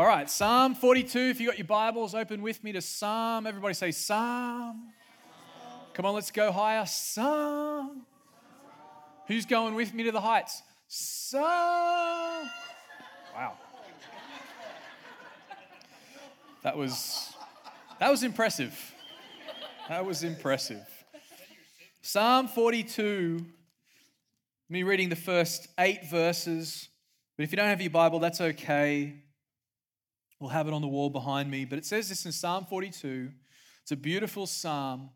All right, Psalm 42. If you got your Bibles, open with me to Psalm. Everybody say Psalm. Come on, let's go higher. Psalm. Who's going with me to the heights? Psalm. Wow. That was that was impressive. That was impressive. Psalm 42. Me reading the first eight verses. But if you don't have your Bible, that's okay. We'll have it on the wall behind me. But it says this in Psalm 42. It's a beautiful psalm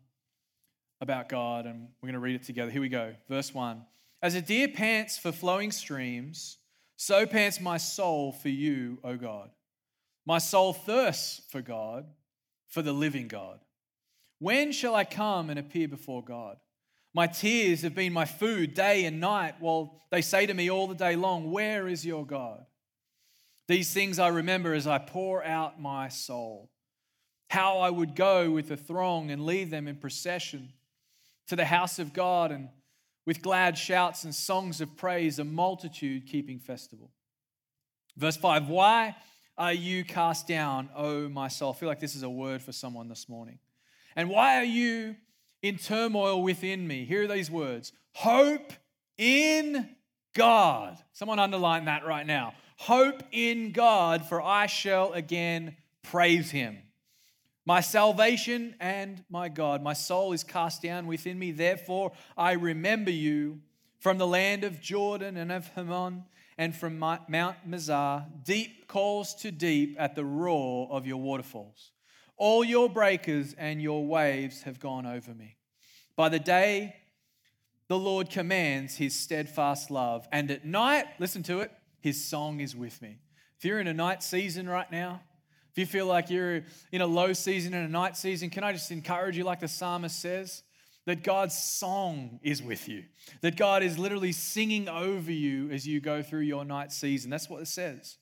about God, and we're going to read it together. Here we go. Verse 1. As a deer pants for flowing streams, so pants my soul for you, O God. My soul thirsts for God, for the living God. When shall I come and appear before God? My tears have been my food day and night, while they say to me all the day long, Where is your God? These things I remember as I pour out my soul. How I would go with the throng and lead them in procession to the house of God and with glad shouts and songs of praise, a multitude keeping festival. Verse 5 Why are you cast down, O my soul? I feel like this is a word for someone this morning. And why are you in turmoil within me? Here are these words Hope in God. Someone underline that right now. Hope in God, for I shall again praise him. My salvation and my God, my soul is cast down within me. Therefore, I remember you from the land of Jordan and of Hermon and from Mount Mizar. Deep calls to deep at the roar of your waterfalls. All your breakers and your waves have gone over me. By the day, the Lord commands his steadfast love, and at night, listen to it, his song is with me. If you're in a night season right now, if you feel like you're in a low season and a night season, can I just encourage you, like the psalmist says, that God's song is with you, that God is literally singing over you as you go through your night season. That's what it says.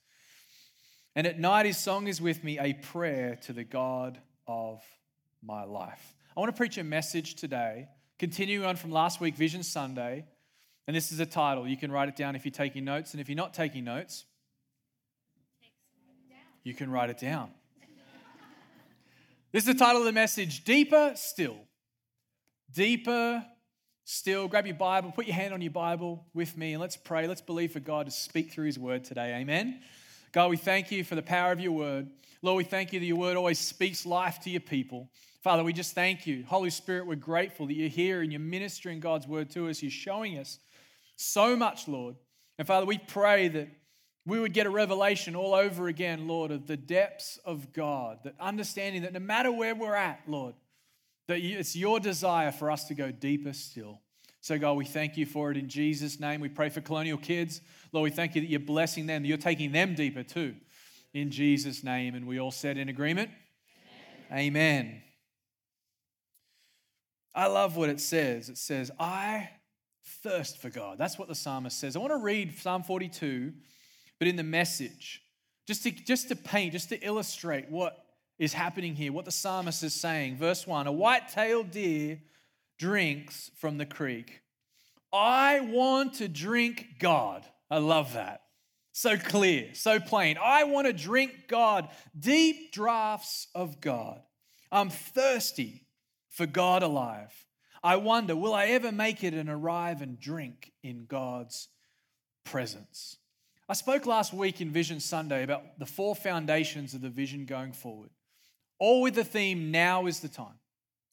And at night, his song is with me, a prayer to the God of my life. I want to preach a message today, continuing on from last week, Vision Sunday, and this is a title. You can write it down if you're taking notes. And if you're not taking notes, you can write it down. This is the title of the message Deeper Still. Deeper Still. Grab your Bible, put your hand on your Bible with me, and let's pray. Let's believe for God to speak through His word today. Amen. God, we thank you for the power of your word. Lord, we thank you that your word always speaks life to your people. Father, we just thank you. Holy Spirit, we're grateful that you're here and you're ministering God's word to us. You're showing us so much, Lord. And Father, we pray that we would get a revelation all over again, Lord, of the depths of God, that understanding that no matter where we're at, Lord, that it's your desire for us to go deeper still. So, God, we thank you for it in Jesus' name. We pray for colonial kids. Lord, we thank you that you're blessing them, that you're taking them deeper too, in Jesus' name. And we all said in agreement, Amen. Amen. I love what it says. It says, I thirst for God. That's what the psalmist says. I want to read Psalm 42, but in the message, just to, just to paint, just to illustrate what is happening here, what the psalmist is saying. Verse 1 A white tailed deer drinks from the creek. I want to drink God. I love that. So clear, so plain. I want to drink God, deep draughts of God. I'm thirsty for God alive. I wonder, will I ever make it and arrive and drink in God's presence? I spoke last week in Vision Sunday about the four foundations of the vision going forward, all with the theme now is the time.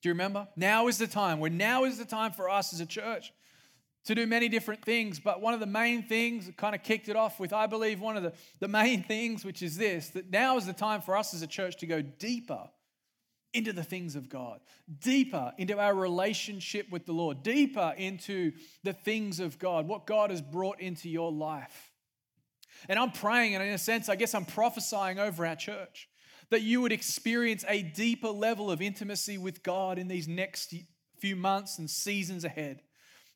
Do you remember? Now is the time, where now is the time for us as a church to do many different things. But one of the main things that kind of kicked it off with, I believe, one of the, the main things, which is this that now is the time for us as a church to go deeper into the things of God, deeper into our relationship with the Lord, deeper into the things of God, what God has brought into your life. And I'm praying, and in a sense, I guess I'm prophesying over our church that you would experience a deeper level of intimacy with God in these next few months and seasons ahead.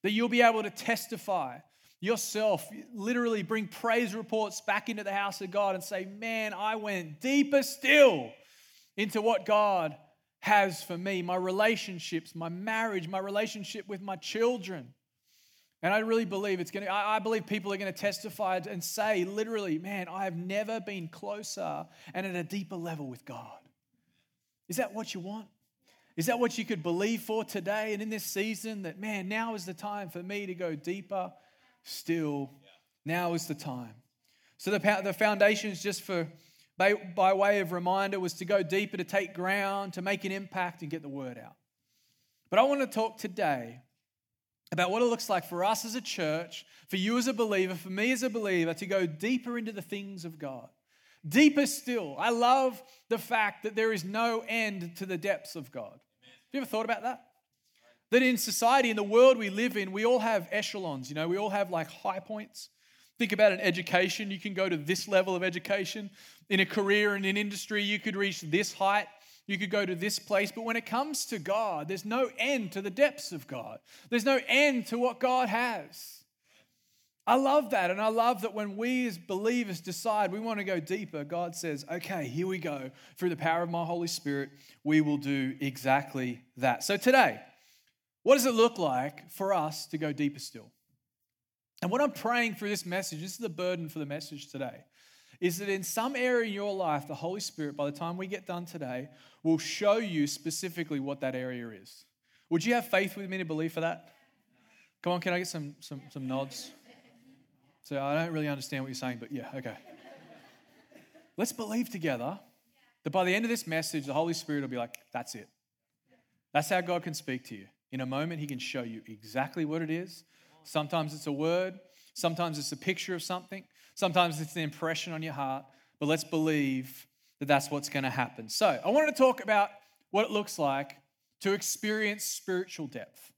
That you'll be able to testify yourself, literally bring praise reports back into the house of God and say, Man, I went deeper still into what God has for me, my relationships, my marriage, my relationship with my children. And I really believe it's going to, I believe people are going to testify and say, literally, man, I have never been closer and at a deeper level with God. Is that what you want? Is that what you could believe for today and in this season? That, man, now is the time for me to go deeper still. Now is the time. So the, the foundation is just for, by, by way of reminder, was to go deeper, to take ground, to make an impact and get the word out. But I want to talk today about what it looks like for us as a church, for you as a believer, for me as a believer, to go deeper into the things of God. Deeper still. I love the fact that there is no end to the depths of God. Have you ever thought about that? That in society, in the world we live in, we all have echelons, you know, we all have like high points. Think about an education. You can go to this level of education. In a career and in industry, you could reach this height. You could go to this place, but when it comes to God, there's no end to the depths of God. There's no end to what God has. I love that. And I love that when we as believers decide we want to go deeper, God says, okay, here we go. Through the power of my Holy Spirit, we will do exactly that. So today, what does it look like for us to go deeper still? And what I'm praying through this message, this is the burden for the message today, is that in some area in your life, the Holy Spirit, by the time we get done today, will show you specifically what that area is. Would you have faith with me to believe for that? Come on, can I get some, some, some nods? So I don't really understand what you're saying, but yeah, okay. Let's believe together that by the end of this message, the Holy Spirit will be like, that's it. That's how God can speak to you. In a moment, He can show you exactly what it is. Sometimes it's a word, sometimes it's a picture of something, Sometimes it's an impression on your heart, but let's believe that that's what's going to happen. So, I wanted to talk about what it looks like to experience spiritual depth.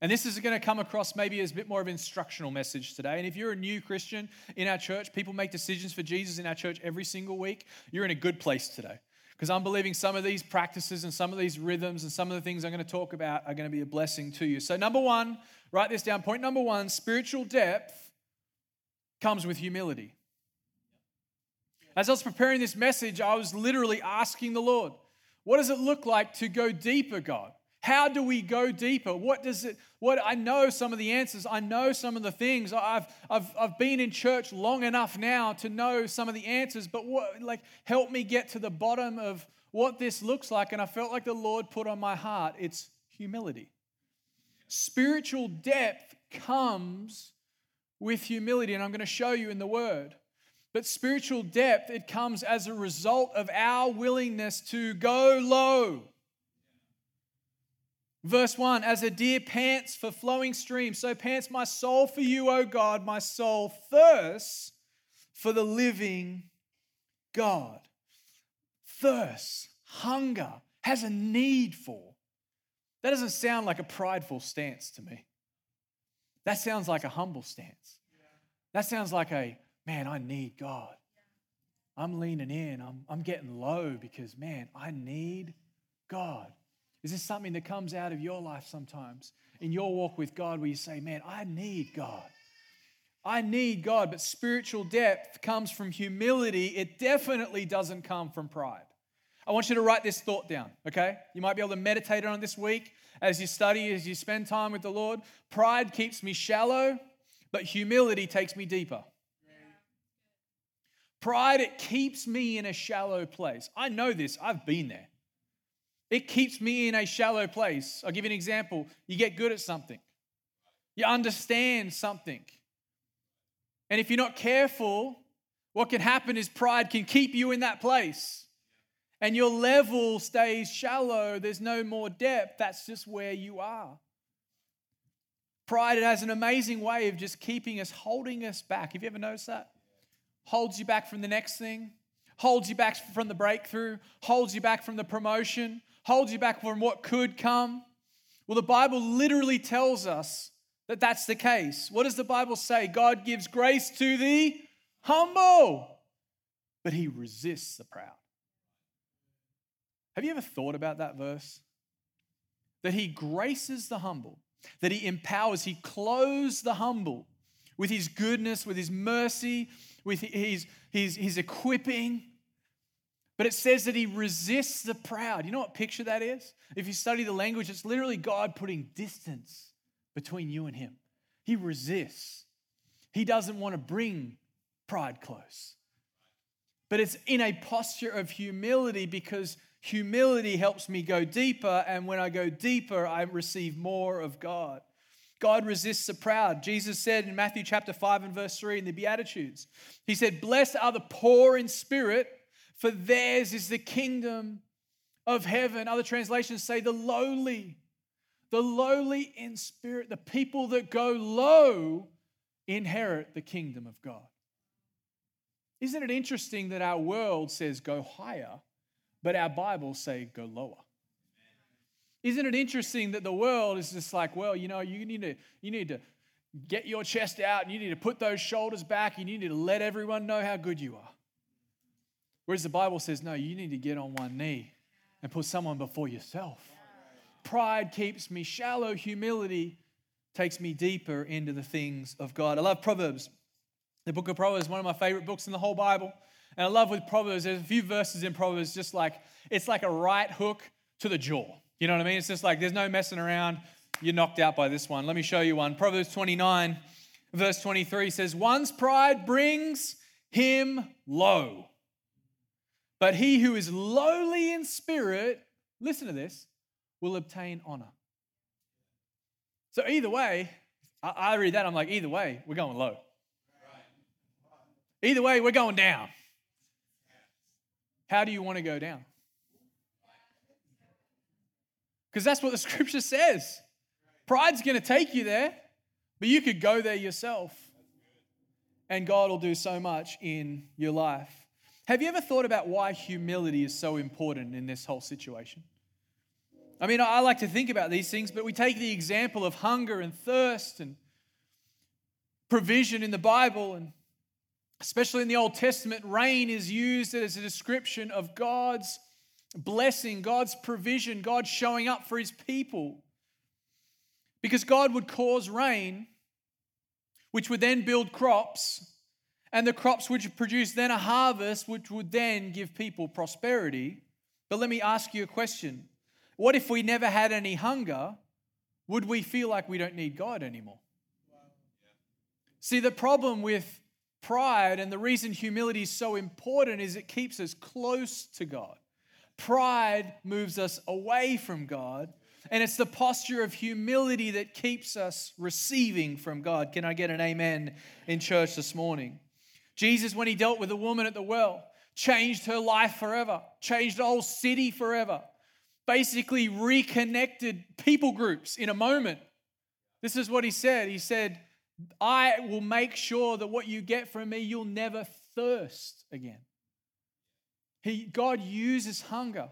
And this is going to come across maybe as a bit more of an instructional message today. And if you're a new Christian in our church, people make decisions for Jesus in our church every single week, you're in a good place today. Because I'm believing some of these practices and some of these rhythms and some of the things I'm going to talk about are going to be a blessing to you. So, number one, write this down. Point number one spiritual depth comes with humility. As I was preparing this message, I was literally asking the Lord, what does it look like to go deeper, God? How do we go deeper? What does it, what I know some of the answers, I know some of the things. I've, I've, I've been in church long enough now to know some of the answers, but what, like, help me get to the bottom of what this looks like. And I felt like the Lord put on my heart it's humility. Spiritual depth comes with humility, and I'm going to show you in the Word. But spiritual depth, it comes as a result of our willingness to go low. Verse 1 As a deer pants for flowing streams, so pants my soul for you, O God. My soul thirsts for the living God. Thirst, hunger, has a need for. That doesn't sound like a prideful stance to me. That sounds like a humble stance. That sounds like a, man, I need God. I'm leaning in. I'm, I'm getting low because, man, I need God. Is this something that comes out of your life sometimes in your walk with God where you say, man, I need God? I need God, but spiritual depth comes from humility. It definitely doesn't come from pride. I want you to write this thought down, okay? You might be able to meditate on it this week as you study, as you spend time with the Lord. Pride keeps me shallow, but humility takes me deeper. Pride, it keeps me in a shallow place. I know this, I've been there. It keeps me in a shallow place. I'll give you an example. You get good at something, you understand something. And if you're not careful, what can happen is pride can keep you in that place and your level stays shallow, there's no more depth. That's just where you are. Pride it has an amazing way of just keeping us, holding us back. Have you ever noticed that? Holds you back from the next thing, holds you back from the breakthrough, holds you back from the promotion, holds you back from what could come. Well, the Bible literally tells us that that's the case. What does the Bible say? God gives grace to the humble, but he resists the proud. Have you ever thought about that verse? That he graces the humble, that he empowers, he clothes the humble with his goodness, with his mercy, with his, his, his equipping. But it says that he resists the proud. You know what picture that is? If you study the language, it's literally God putting distance between you and him. He resists. He doesn't want to bring pride close. But it's in a posture of humility because humility helps me go deeper. And when I go deeper, I receive more of God. God resists the proud. Jesus said in Matthew chapter 5 and verse 3 in the Beatitudes, He said, Blessed are the poor in spirit, for theirs is the kingdom of heaven. Other translations say the lowly, the lowly in spirit, the people that go low inherit the kingdom of God. Isn't it interesting that our world says go higher, but our Bibles say go lower? Isn't it interesting that the world is just like, well, you know, you need to, you need to get your chest out and you need to put those shoulders back and you need to let everyone know how good you are. Whereas the Bible says, no, you need to get on one knee and put someone before yourself. Pride keeps me shallow, humility takes me deeper into the things of God. I love Proverbs. The book of Proverbs is one of my favorite books in the whole Bible. And I love with Proverbs, there's a few verses in Proverbs just like, it's like a right hook to the jaw. You know what I mean? It's just like there's no messing around. You're knocked out by this one. Let me show you one. Proverbs 29, verse 23 says, One's pride brings him low. But he who is lowly in spirit, listen to this, will obtain honor. So either way, I, read that, I'm like, either way, we're going low. Either way, we're going down. How do you want to go down? Because that's what the scripture says. Pride's going to take you there, but you could go there yourself. And God will do so much in your life. Have you ever thought about why humility is so important in this whole situation? I mean, I like to think about these things, but we take the example of hunger and thirst and provision in the Bible, and especially in the Old Testament, rain is used as a description of God's blessing, God's provision, God showing up for his people. Because God would cause rain, which would then build crops, and the crops would produce then a harvest, which would then give people prosperity. But let me ask you a question what if we never had any hunger? Would we feel like we don't need God anymore? See, the problem with pride and the reason humility is so important is it keeps us close to God. Pride moves us away from God, and it's the posture of humility that keeps us receiving from God. Can I get an amen in church this morning? Jesus, when he dealt with the woman at the well, changed her life forever, changed the whole city forever basically reconnected people groups in a moment. This is what he said. He said, I will make sure that what you get from me, you'll never thirst again. He, God uses hunger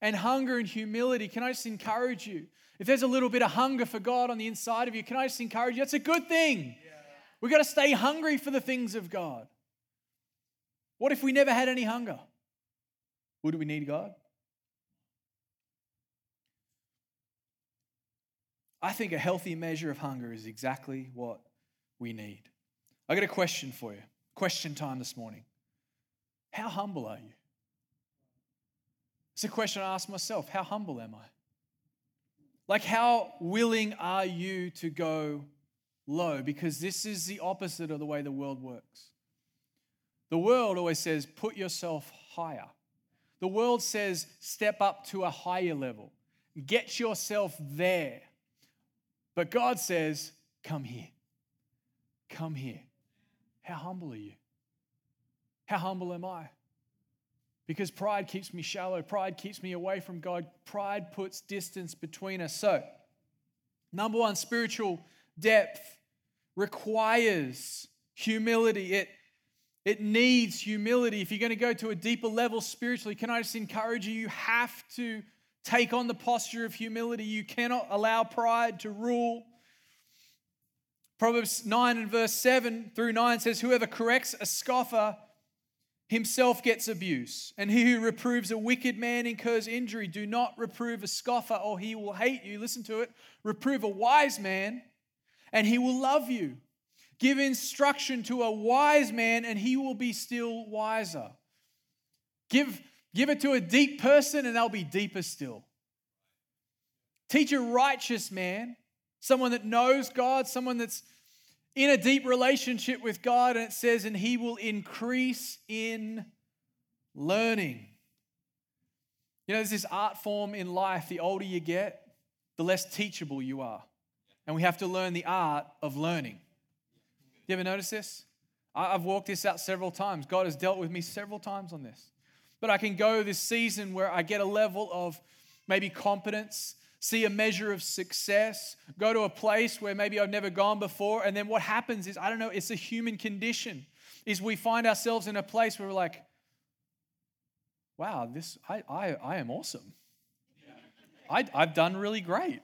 and hunger and humility. Can I just encourage you? If there's a little bit of hunger for God on the inside of you, can I just encourage you? That's a good thing. Yeah. We've got to stay hungry for the things of God. What if we never had any hunger? Would we need God? I think a healthy measure of hunger is exactly what we need. I got a question for you. Question time this morning. How humble are you? It's a question I ask myself. How humble am I? Like, how willing are you to go low? Because this is the opposite of the way the world works. The world always says, put yourself higher. The world says, step up to a higher level, get yourself there. But God says, Come here. Come here. How humble are you? How humble am I? Because pride keeps me shallow. Pride keeps me away from God. Pride puts distance between us. So, number one, spiritual depth requires humility. It, it needs humility. If you're going to go to a deeper level spiritually, can I just encourage you? You have to Take on the posture of humility. You cannot allow pride to rule. Proverbs 9 and verse 7 through 9 says, Whoever corrects a scoffer himself gets abuse, and he who reproves a wicked man incurs injury. Do not reprove a scoffer, or he will hate you. Listen to it. Reprove a wise man, and he will love you. Give instruction to a wise man, and he will be still wiser. Give, give it to a deep person, and they'll be deeper still. Teach a righteous man, someone that knows God, someone that's in a deep relationship with God, and it says, and he will increase in learning. You know, there's this art form in life, the older you get, the less teachable you are. And we have to learn the art of learning. You ever notice this? I've walked this out several times. God has dealt with me several times on this. But I can go this season where I get a level of maybe competence see a measure of success, go to a place where maybe I've never gone before. And then what happens is, I don't know, it's a human condition, is we find ourselves in a place where we're like, wow, this, I, I, I am awesome. I, I've done really great.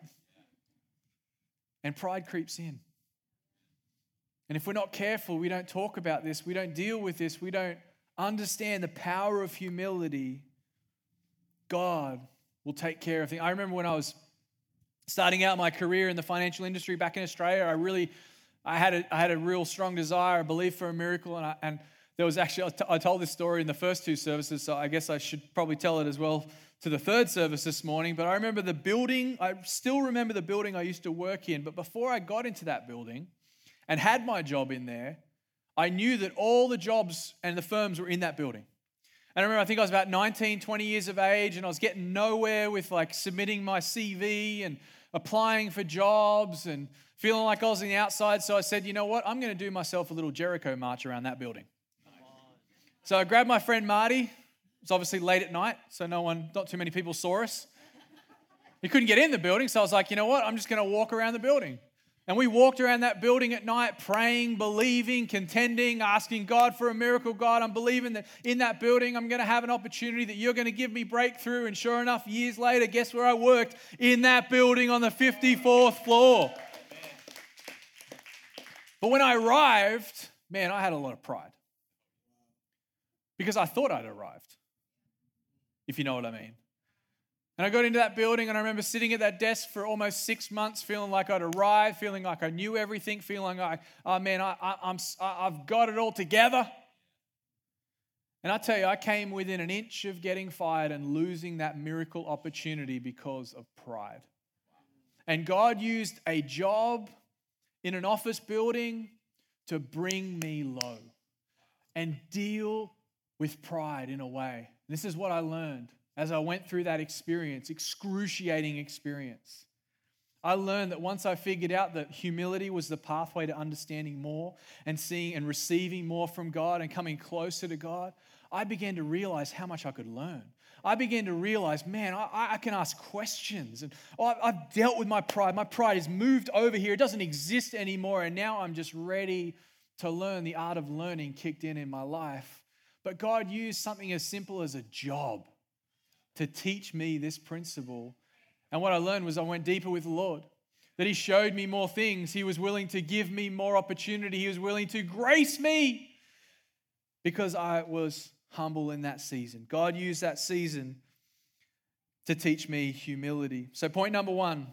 And pride creeps in. And if we're not careful, we don't talk about this, we don't deal with this, we don't understand the power of humility, God will take care of things. I remember when I was starting out my career in the financial industry back in Australia, I really, I had a, I had a real strong desire, a belief for a miracle, and, I, and there was actually, I told this story in the first two services, so I guess I should probably tell it as well to the third service this morning. But I remember the building, I still remember the building I used to work in, but before I got into that building and had my job in there, I knew that all the jobs and the firms were in that building. And I remember, I think I was about 19, 20 years of age, and I was getting nowhere with like submitting my CV and applying for jobs and feeling like I was on the outside. So I said, you know what? I'm going to do myself a little Jericho march around that building. So I grabbed my friend Marty. It's obviously late at night, so no one, not too many people saw us. He couldn't get in the building, so I was like, you know what? I'm just going to walk around the building. And we walked around that building at night praying, believing, contending, asking God for a miracle. God, I'm believing that in that building I'm going to have an opportunity that you're going to give me breakthrough. And sure enough, years later, guess where I worked? In that building on the 54th floor. But when I arrived, man, I had a lot of pride because I thought I'd arrived, if you know what I mean. And I got into that building and I remember sitting at that desk for almost six months, feeling like I'd arrived, feeling like I knew everything, feeling like, oh man, I, I, I'm, I've got it all together. And I tell you, I came within an inch of getting fired and losing that miracle opportunity because of pride. And God used a job in an office building to bring me low and deal with pride in a way. This is what I learned as I went through that experience, excruciating experience. I learned that once I figured out that humility was the pathway to understanding more and seeing and receiving more from God and coming closer to God, I began to realize how much I could learn. I began to realize, man, I, I can ask questions. And oh, I've dealt with my pride. My pride has moved over here, it doesn't exist anymore. And now I'm just ready to learn. The art of learning kicked in in my life. But God used something as simple as a job to teach me this principle. And what I learned was I went deeper with the Lord. That He showed me more things. He was willing to give me more opportunity. He was willing to grace me because I was humble in that season. God used that season to teach me humility. So, point number one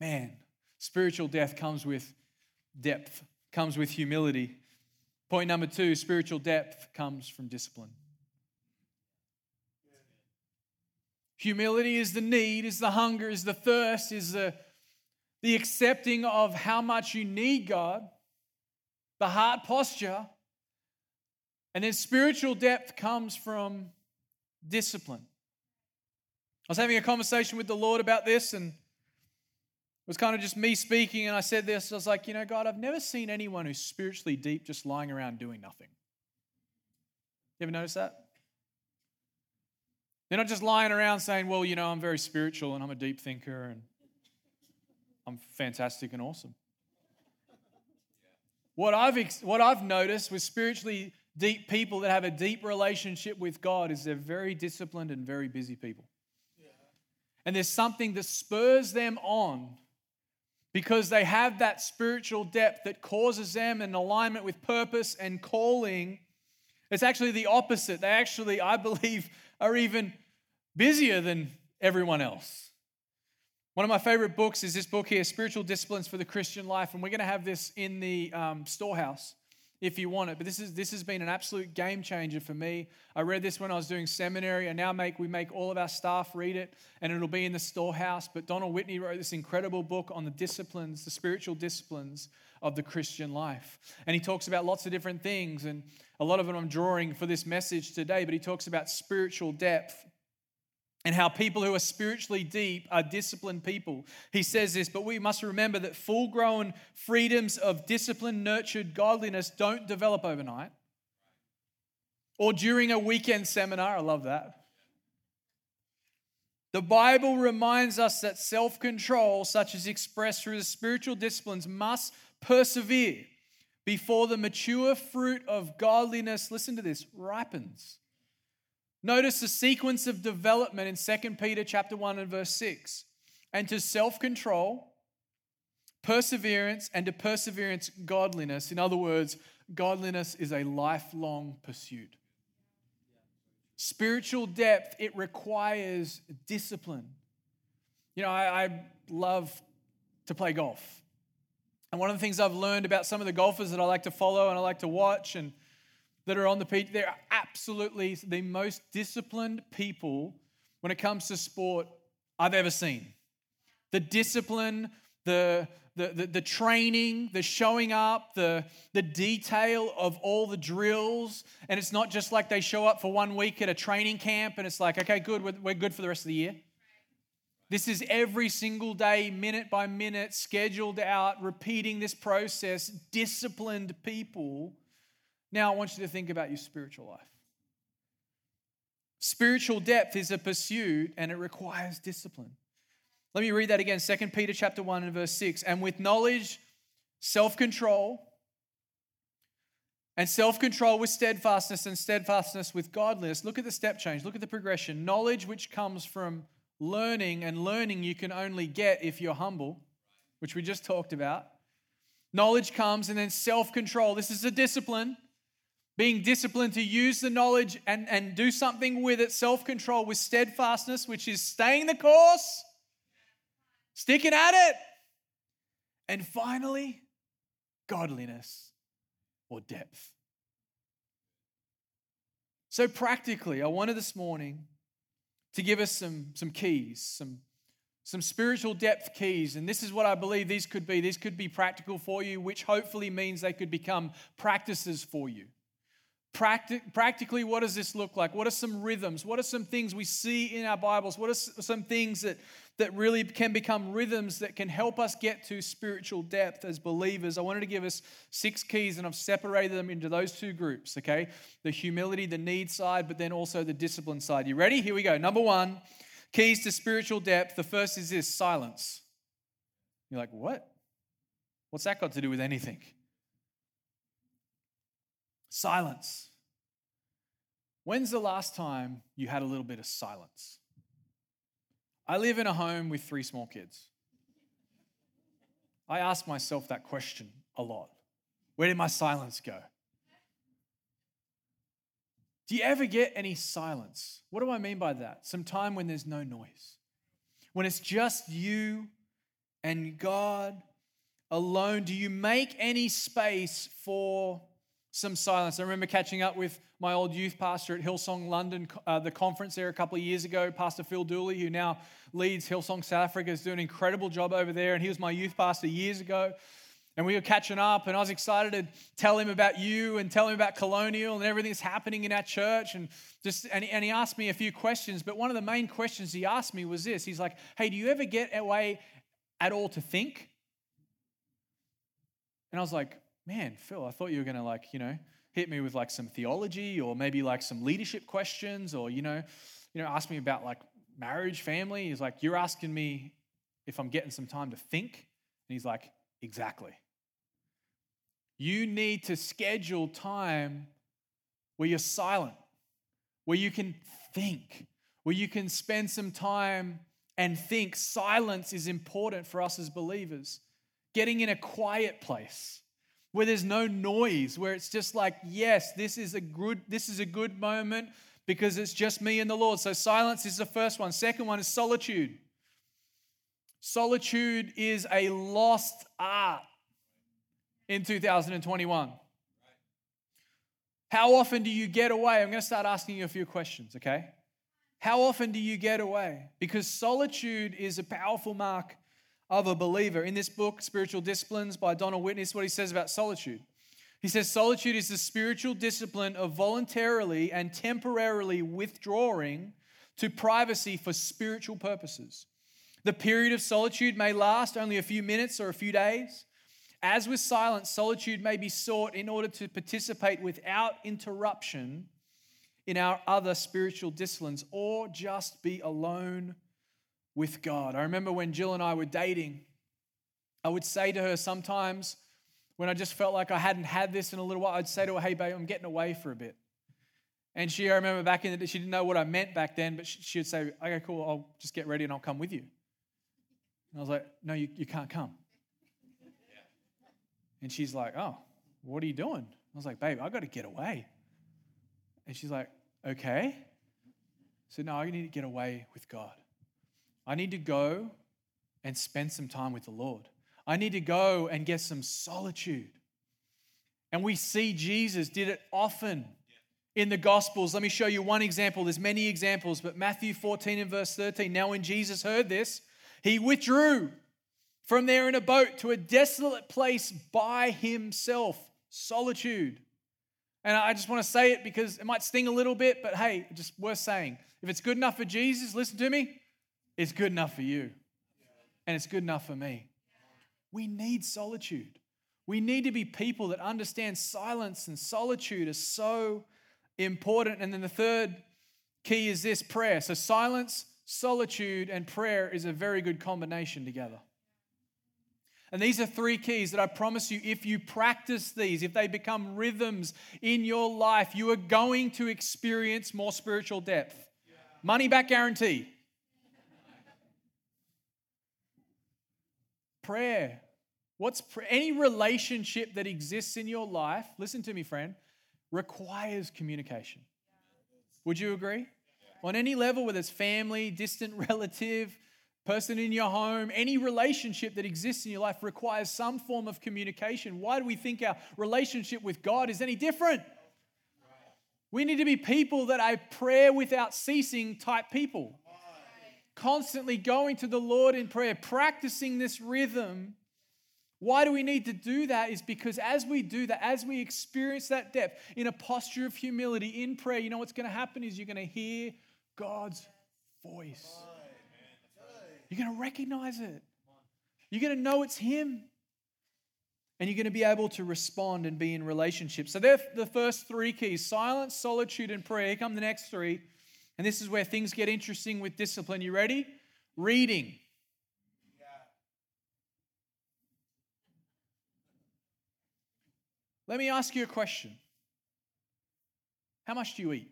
man, spiritual death comes with depth, comes with humility. Point number two spiritual depth comes from discipline. Humility is the need, is the hunger, is the thirst, is the, the accepting of how much you need God, the heart posture. And then spiritual depth comes from discipline. I was having a conversation with the Lord about this, and it was kind of just me speaking. And I said this I was like, you know, God, I've never seen anyone who's spiritually deep just lying around doing nothing. You ever notice that? They're not just lying around saying, well, you know, I'm very spiritual and I'm a deep thinker and I'm fantastic and awesome. What I've, what I've noticed with spiritually deep people that have a deep relationship with God is they're very disciplined and very busy people. And there's something that spurs them on because they have that spiritual depth that causes them an alignment with purpose and calling It's actually the opposite. They actually, I believe, are even busier than everyone else. One of my favorite books is this book here, Spiritual Disciplines for the Christian Life. And we're going to have this in the um, storehouse if you want it. But this, is, this has been an absolute game changer for me. I read this when I was doing seminary, and now make, we make all of our staff read it, and it'll be in the storehouse. But Donald Whitney wrote this incredible book on the disciplines, the spiritual disciplines of the Christian life. And he talks about lots of different things, and a lot of it I'm drawing for this message today, but he talks about spiritual depth and how people who are spiritually deep are disciplined people. He says this, but we must remember that full grown freedoms of discipline, nurtured godliness don't develop overnight or during a weekend seminar. I love that. The Bible reminds us that self control, such as expressed through the spiritual disciplines, must persevere before the mature fruit of godliness, listen to this, ripens. Notice the sequence of development in 2 Peter chapter 1 and verse 6. And to self-control, perseverance, and to perseverance, godliness. In other words, godliness is a lifelong pursuit. Spiritual depth, it requires discipline. You know, I, I, love to play golf. And one of the things I've learned about some of the golfers that I like to follow and I like to watch and that are on the pitch, they're absolutely the most disciplined people when it comes to sport I've ever seen. The discipline, the, the, the, the, training, the showing up, the, the detail of all the drills. And it's not just like they show up for one week at a training camp and it's like, okay, good, we're, we're good for the rest of the year. This is every single day, minute by minute, scheduled out, repeating this process, disciplined people now, I want you to think about your spiritual life. Spiritual depth is a pursuit and it requires discipline. Let me read that again. 2 Peter chapter 1 and verse 6. And with knowledge, self-control, and self-control with steadfastness, and steadfastness with godliness. Look at the step change. Look at the progression. Knowledge which comes from learning, and learning you can only get if you're humble, which we just talked about. Knowledge comes, and then self-control. This is a discipline being disciplined to use the knowledge and, and do something with it, self control with steadfastness, which is staying the course, sticking at it. And finally, godliness or depth. So, practically, I wanted this morning to give us some, some keys, some, some spiritual depth keys. And this is what I believe these could be. These could be practical for you, which hopefully means they could become practices for you. Practic- practically, what does this look like? What are some rhythms? What are some things we see in our Bibles? What are some things that, that really can become rhythms that can help us get to spiritual depth as believers? I wanted to give us six keys, and I've separated them into those two groups, okay? The humility, the need side, but then also the discipline side. You ready? Here we go. Number one, keys to spiritual depth. The first is this silence. You're like, what? What's that got to do with anything? Silence. When's the last time you had a little bit of silence? I live in a home with three small kids. I ask myself that question a lot. Where did my silence go? Do you ever get any silence? What do I mean by that? Some time when there's no noise, when it's just you and God alone. Do you make any space for some silence. I remember catching up with my old youth pastor at Hillsong London, uh, the conference there a couple of years ago, Pastor Phil Dooley, who now leads Hillsong South Africa, is doing an incredible job over there. And he was my youth pastor years ago. And we were catching up, and I was excited to tell him about you and tell him about Colonial and everything that's happening in our church. And just and and he asked me a few questions, but one of the main questions he asked me was this: He's like, "Hey, do you ever get away at all to think?" And I was like, man, Phil, I thought you were going to like, you know, hit me with like some theology or maybe like some leadership questions or, you know, you know, ask me about like marriage, family. He's like, you're asking me if I'm getting some time to think. And he's like, exactly. You need to schedule time where you're silent, where you can think, where you can spend some time and think. Silence is important for us as believers. Getting in a quiet place where there's no noise, where it's just like, yes, this is a good, this is a good moment because it's just me and the Lord. So silence is the first one. Second one is solitude. Solitude is a lost art in 2021. How often do you get away? I'm going to start asking you a few questions, okay? How often do you get away? Because solitude is a powerful mark of a believer. In this book, Spiritual Disciplines by Donald Whitney, is what he says about solitude. He says solitude is the spiritual discipline of voluntarily and temporarily withdrawing to privacy for spiritual purposes. The period of solitude may last only a few minutes or a few days. As with silence, solitude may be sought in order to participate without interruption in our other spiritual disciplines or just be alone with God. I remember when Jill and I were dating, I would say to her sometimes when I just felt like I hadn't had this in a little while, I'd say to her, Hey, babe, I'm getting away for a bit. And she, I remember back in the day, she didn't know what I meant back then, but she would say, Okay, cool, I'll just get ready and I'll come with you. And I was like, No, you, you can't come. And she's like, Oh, what are you doing? I was like, Babe, I got to get away. And she's like, Okay. So, no, I need to get away with God. I need to go and spend some time with the Lord. I need to go and get some solitude. And we see Jesus did it often in the Gospels. Let me show you one example. There's many examples, but Matthew 14 and verse 13. Now, when Jesus heard this, he withdrew from there in a boat to a desolate place by himself, solitude. And I just want to say it because it might sting a little bit, but hey, just worth saying. If it's good enough for Jesus, listen to me, it's good enough for you. And it's good enough for me. We need solitude. We need to be people that understand silence and solitude are so important. And then the third key is this prayer. So, silence, solitude, and prayer is a very good combination together. And these are three keys that I promise you, if you practice these, if they become rhythms in your life, you are going to experience more spiritual depth. Money back guarantee. Prayer. What's pr- any relationship that exists in your life, listen to me, friend, requires communication. Would you agree? On any level, whether it's family, distant relative, person in your home, any relationship that exists in your life requires some form of communication. Why do we think our relationship with God is any different? We need to be people that are prayer without ceasing type people constantly going to the Lord in prayer, practicing this rhythm. Why do we need to do that? Is because as we do that, as we experience that depth in a posture of humility in prayer, you know what's going to happen is you're going to hear God's voice. You're going to recognize it. You're going to know it's Him. And you're going to be able to respond and be in relationship. So, they're the first three keys silence, solitude, and prayer. Here come the next three. And this is where things get interesting with discipline. You ready? Reading. Let me ask you a question. How much do you eat?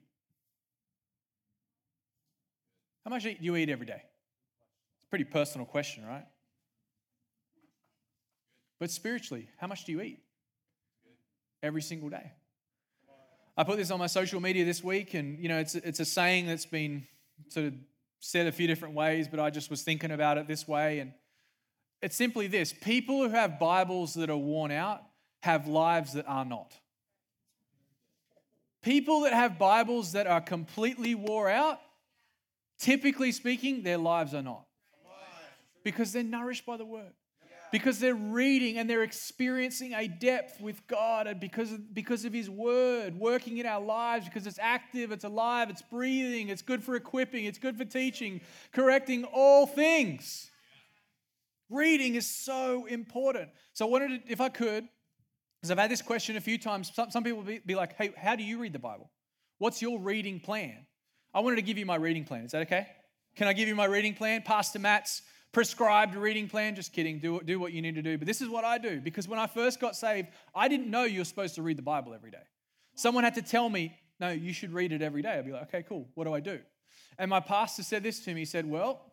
How much do you eat every day? It's a pretty personal question, right? But spiritually, how much do you eat? Every single day. I put this on my social media this week, and you know, it's it's a saying that's been sort of said a few different ways, but I just was thinking about it this way, and it's simply this: people who have Bibles that are worn out have lives that are not. People that have Bibles that are completely wore out, typically speaking, their lives are not. Because they're nourished by the Word because they're reading and they're experiencing a depth with God and because of, because of His Word working in our lives because it's active, it's alive, it's breathing, it's good for equipping, it's good for teaching, correcting all things. Reading is so important. So, I wanted to, if I could, because I've had this question a few times, some, some people be, be like, hey, how do you read the Bible? What's your reading plan? I wanted to give you my reading plan. Is that okay? Can I give you my reading plan? Pastor Matt's prescribed reading plan. Just kidding. Do, do what you need to do. But this is what I do because when I first got saved, I didn't know you were supposed to read the Bible every day. Someone had to tell me, no, you should read it every day. I'd be like, okay, cool. What do I do? And my pastor said this to me. He said, well,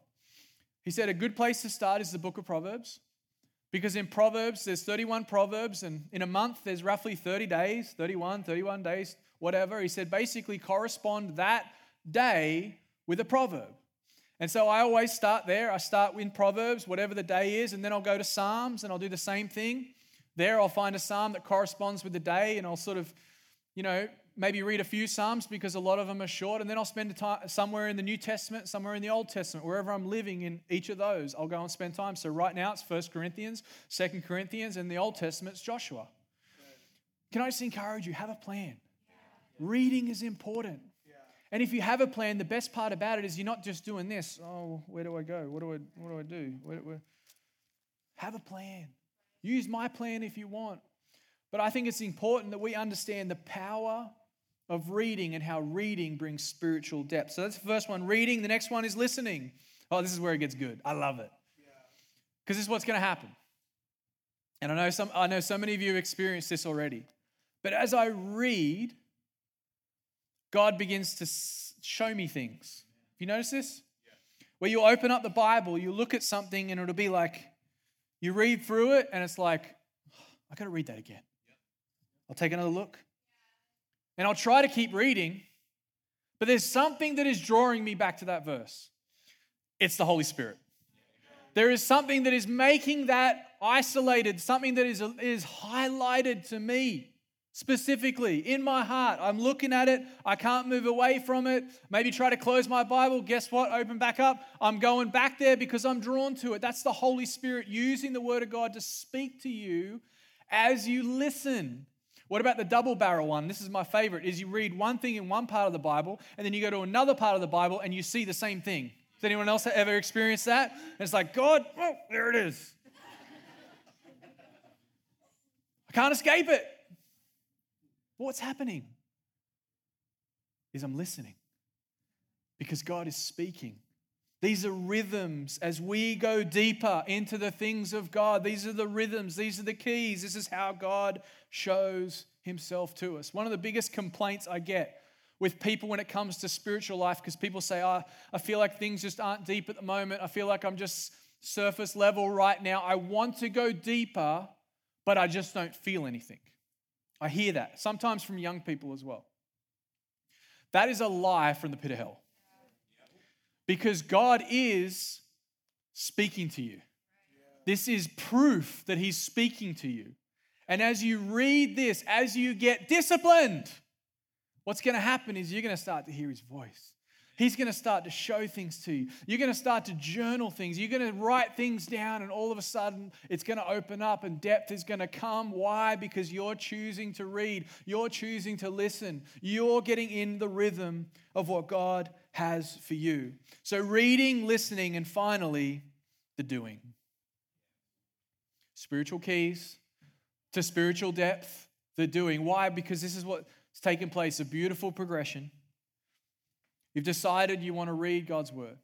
he said, a good place to start is the book of Proverbs. Because in Proverbs, there's 31 Proverbs, and in a month, there's roughly 30 days 31, 31 days, whatever. He said basically correspond that day with a proverb. And so I always start there. I start in Proverbs, whatever the day is, and then I'll go to Psalms and I'll do the same thing. There, I'll find a psalm that corresponds with the day, and I'll sort of, you know, maybe read a few psalms because a lot of them are short, and then I'll spend time somewhere in the New Testament, somewhere in the Old Testament, wherever I'm living in each of those, I'll go and spend time. So right now it's First Corinthians, Second Corinthians, and the Old Testament it's Joshua. Can I just encourage you? Have a plan. Reading is important. And if you have a plan, the best part about it is you're not just doing this. Oh, where do I go? What do I, what do, I do? Where, where? Have a plan. Use my plan if you want. But I think it's important that we understand the power of reading and how reading brings spiritual depth. So that's the first one reading. The next one is listening. Oh, this is where it gets good. I love it. Because this is what's going to happen. And I know, some, I know so many of you have experienced this already. But as I read, God begins to show me things. Have you noticed this? Where you open up the Bible, you look at something, and it'll be like, you read through it, and it's like, I got to read that again. I'll take another look and I'll try to keep reading, but there's something that is drawing me back to that verse. It's the Holy Spirit. There is something that is making that isolated, something that is, is highlighted to me specifically in my heart. I'm looking at it, I can't move away from it. Maybe try to close my Bible. Guess what? Open back up. I'm going back there because I'm drawn to it. That's the Holy Spirit using the Word of God to speak to you as you listen. What about the double barrel one? This is my favorite. Is you read one thing in one part of the Bible and then you go to another part of the Bible and you see the same thing. Has anyone else ever experienced that? And it's like, God, oh, there it is. I can't escape it. But what's happening is I'm listening because God is speaking. These are rhythms as we go deeper into the things of God. These are the rhythms, these are the keys. This is how God shows himself to us. One of the biggest complaints I get with people when it comes to spiritual life, because people say, oh, I feel like things just aren't deep at the moment. I feel like I'm just surface level right now. I want to go deeper, but I just don't feel anything. I hear that, sometimes from young people as well. That is a lie from the pit of hell. Because God is speaking to you. This is proof that He's speaking to you. And as you read this, as you get disciplined, what's going to happen is you're going to start to hear his voice. He's going to start to show things to you. You're going to start to journal things. You're going to write things down, and all of a sudden, it's going to open up and depth is going to come. Why? Because you're choosing to read, you're choosing to listen, you're getting in the rhythm of what God has for you. So, reading, listening, and finally, the doing. Spiritual keys, to spiritual depth, the doing. Why? Because this is what's taken place a beautiful progression. You've decided you want to read God's word.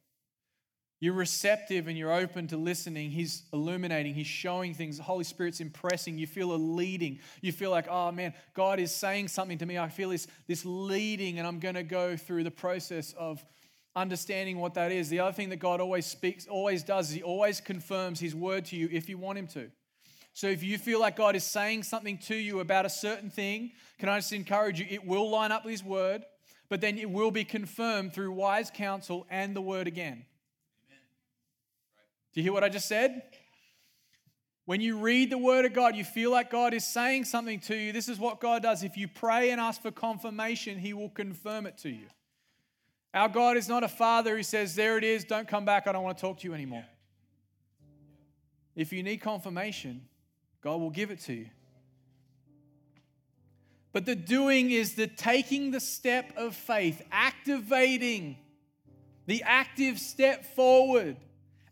You're receptive and you're open to listening. He's illuminating, He's showing things. The Holy Spirit's impressing. You feel a leading. You feel like, oh man, God is saying something to me. I feel this, this leading, and I'm going to go through the process of understanding what that is. The other thing that God always speaks, always does, is He always confirms His word to you if you want Him to. So if you feel like God is saying something to you about a certain thing, can I just encourage you? It will line up with His word, but then it will be confirmed through wise counsel and the word again. Do you hear what I just said? When you read the word of God, you feel like God is saying something to you. This is what God does. If you pray and ask for confirmation, He will confirm it to you. Our God is not a father who says, There it is, don't come back, I don't want to talk to you anymore. If you need confirmation, God will give it to you. But the doing is the taking the step of faith, activating the active step forward,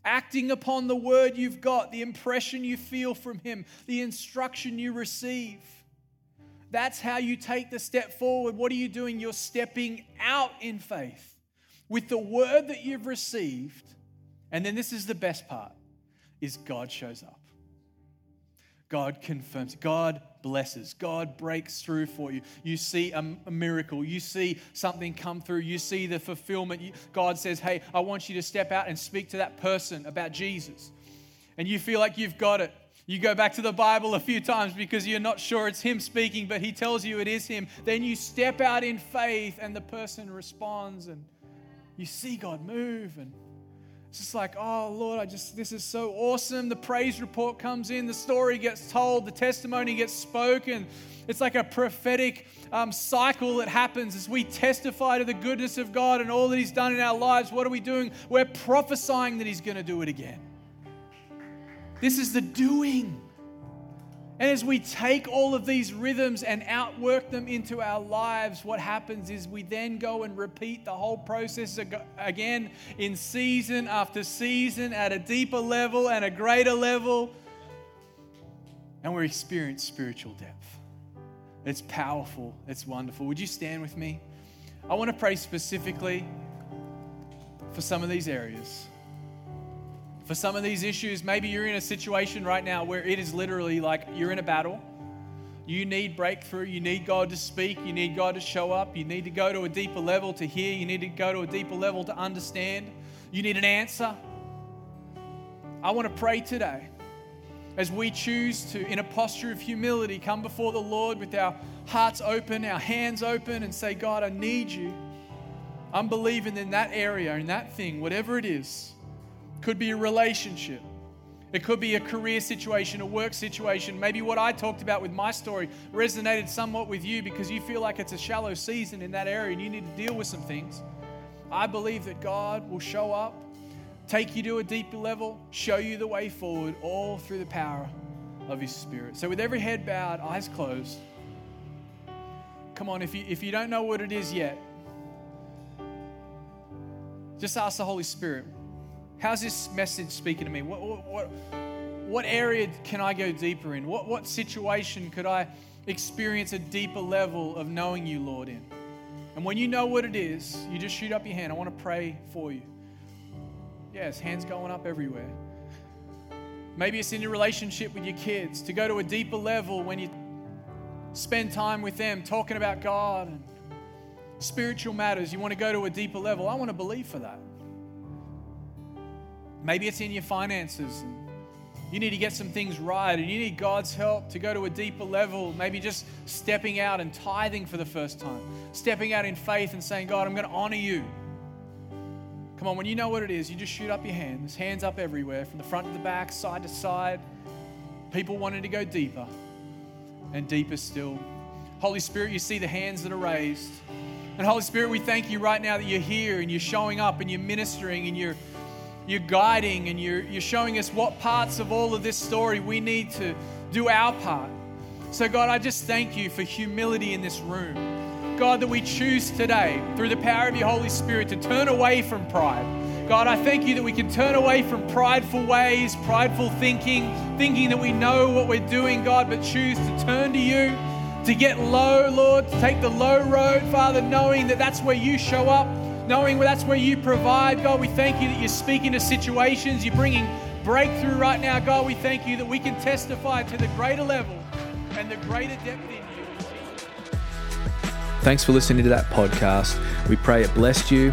acting upon the word you've got, the impression you feel from Him, the instruction you receive. That's how you take the step forward. What are you doing? You're stepping out in faith with the word that you've received. And then this is the best part is God shows up. God confirms, God blesses, God breaks through for you. You see a, miracle, you see something come through, you see the fulfillment. God says, Hey, I want you to step out and speak to that person about Jesus. And you feel like you've got it. You go back to the Bible a few times because you're not sure it's Him speaking, but He tells you it is Him. Then you step out in faith and the person responds and you see God move. And it's just like, oh, Lord, I just, this is so awesome. The praise report comes in, the story gets told, the testimony gets spoken. It's like a prophetic um, cycle that happens as we testify to the goodness of God and all that He's done in our lives. What are we doing? We're prophesying that He's going to do it again. This is the doing. And as we take all of these rhythms and outwork them into our lives, what happens is we then go and repeat the whole process again in season after season at a deeper level and a greater level. And we experience spiritual depth. It's powerful, it's wonderful. Would you stand with me? I want to pray specifically for some of these areas. For some of these issues, maybe you're in a situation right now where it is literally like you're in a battle. You need breakthrough. You need God to speak. You need God to show up. You need to go to a deeper level to hear. You need to go to a deeper level to understand. You need an answer. I want to pray today as we choose to, in a posture of humility, come before the Lord with our hearts open, our hands open, and say, God, I need you. I'm believing in that area, in that thing, whatever it is. Could be a relationship. It could be a career situation, a work situation. Maybe what I talked about with my story resonated somewhat with you because you feel like it's a shallow season in that area and you need to deal with some things. I believe that God will show up take you to a deeper level, show you the way forward, all through the power of His Spirit. So, with every head bowed, eyes closed, come on, if you, if you don't know what it is yet, just ask the Holy Spirit, how's this message speaking to me? What, what, what, area can I go deeper in? What, what situation could I experience a deeper level of knowing you, Lord, in? And when you know what it is, you just shoot up your hand. I want to pray for you. Yes, hands going up everywhere. Maybe it's in your relationship with your kids to go to a deeper level when you spend time with them talking about God and spiritual matters. You want to go to a deeper level. I want to believe for that. Maybe it's in your finances. you need to get some things right and you need God's help to go to a deeper level. Maybe just stepping out and tithing for the first time, stepping out in faith and saying, God, I'm going to honor you. Come on, when you know what it is, you just shoot up your hands, hands up everywhere, from the front to the back, side to side. People wanting to go deeper and deeper still. Holy Spirit, you see the hands that are raised. And Holy Spirit, we thank you right now that you're here and you're showing up and you're ministering and you're you're guiding and you're, you're showing us what parts of all of this story we need to do our part. So, God, I just thank you for humility in this room. God, that we choose today, through the power of your Holy Spirit, to turn away from pride. God, I thank you that we can turn away from prideful ways, prideful thinking, thinking that we know what we're doing, God, but choose to turn to you, to get low, Lord, to take the low road, Father, knowing that that's where you show up, knowing that's where you provide. God, we thank you that you're speaking to situations, you're bringing breakthrough right now. God, we thank you that we can testify to the greater level and the greater depth in you. Thanks for listening to that podcast. We pray it blessed you